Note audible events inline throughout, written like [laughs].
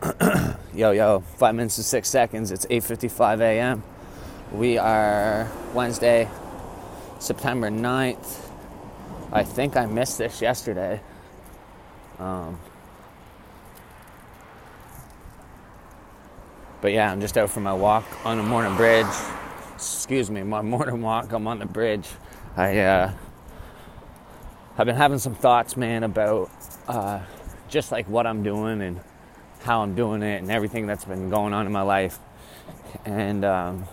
[clears throat] yo, yo, five minutes and six seconds. It's 8.55 a.m. We are Wednesday, September 9th. I think I missed this yesterday. Um, but yeah, I'm just out for my walk on the morning bridge. Excuse me, my [laughs] morning walk. I'm on the bridge. I, uh, I've been having some thoughts, man, about uh, just like what I'm doing and how I'm doing it and everything that's been going on in my life. And um,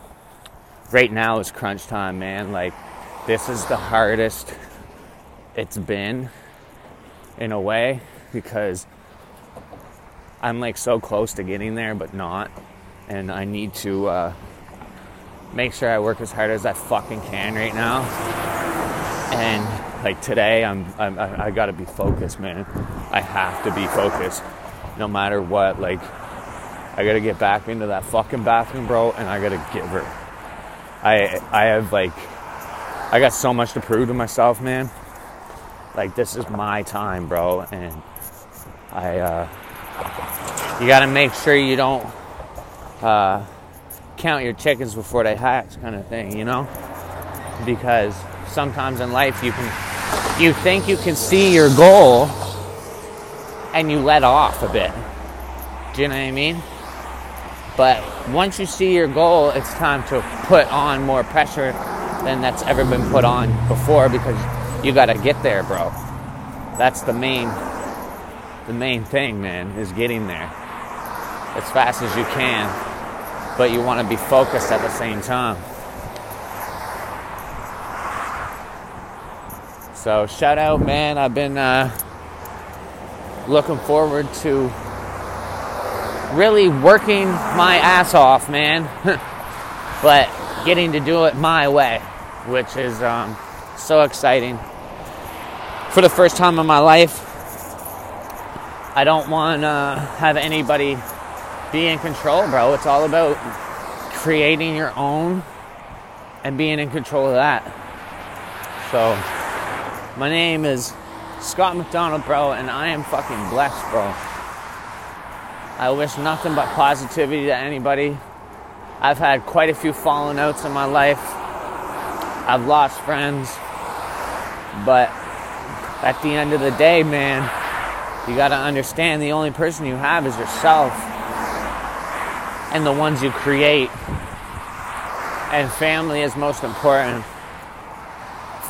right now is crunch time, man. Like, this is the hardest it's been in a way because I'm like so close to getting there, but not. And I need to uh, make sure I work as hard as I fucking can right now. And like today, I'm, I'm I, gotta be focused, man. I have to be focused no matter what. Like, I gotta get back into that fucking bathroom, bro, and I gotta give her. I I have like, I got so much to prove to myself, man. Like, this is my time, bro, and I. uh You gotta make sure you don't uh, count your chickens before they hatch, kind of thing, you know, because sometimes in life you can you think you can see your goal and you let off a bit. Do you know what I mean? But once you see your goal, it's time to put on more pressure than that's ever been put on before because you got to get there, bro. That's the main the main thing, man, is getting there as fast as you can, but you want to be focused at the same time. So, shout out, man. I've been uh, looking forward to really working my ass off, man. [laughs] but getting to do it my way, which is um, so exciting. For the first time in my life, I don't want to have anybody be in control, bro. It's all about creating your own and being in control of that. So, my name is Scott McDonald, bro, and I am fucking blessed, bro. I wish nothing but positivity to anybody. I've had quite a few falling outs in my life. I've lost friends. But at the end of the day, man, you got to understand the only person you have is yourself and the ones you create. And family is most important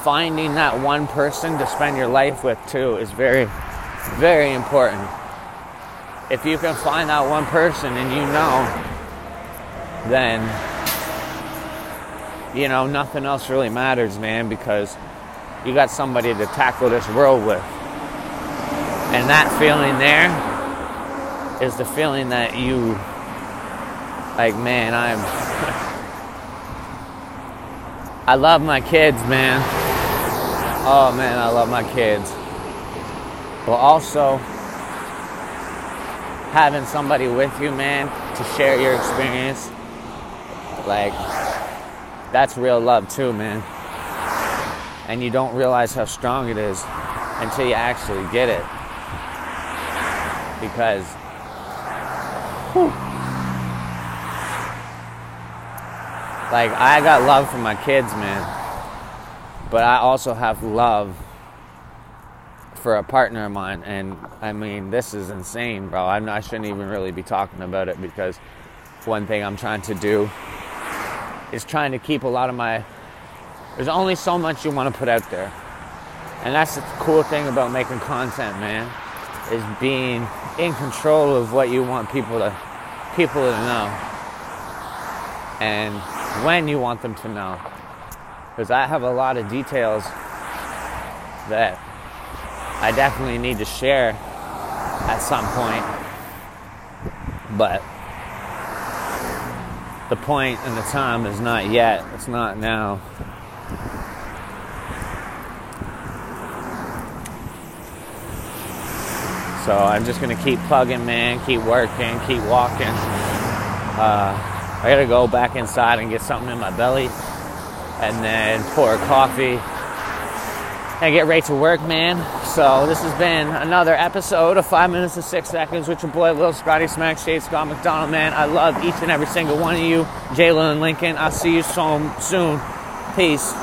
finding that one person to spend your life with too is very, very important. If you can find that one person and you know, then, you know, nothing else really matters, man, because you got somebody to tackle this world with. And that feeling there is the feeling that you, like, man, I'm. [laughs] I love my kids, man. Oh man, I love my kids. But also having somebody with you, man, to share your experience. Like that's real love too, man. And you don't realize how strong it is until you actually get it. Because whew, like I got love for my kids, man but I also have love for a partner of mine, and I mean, this is insane, bro. I'm not, I shouldn't even really be talking about it because one thing I'm trying to do is trying to keep a lot of my. There's only so much you want to put out there, and that's the cool thing about making content, man, is being in control of what you want people to people to know, and when you want them to know because I have a lot of details that I definitely need to share at some point. But the point and the time is not yet, it's not now. So I'm just gonna keep plugging, man, keep working, keep walking. Uh, I gotta go back inside and get something in my belly and then pour a coffee and get right to work, man. So this has been another episode of Five Minutes and Six Seconds with your boy Lil Scotty Smack Shade Scott McDonald, man. I love each and every single one of you, Jalen and Lincoln. I'll see you so soon. Peace.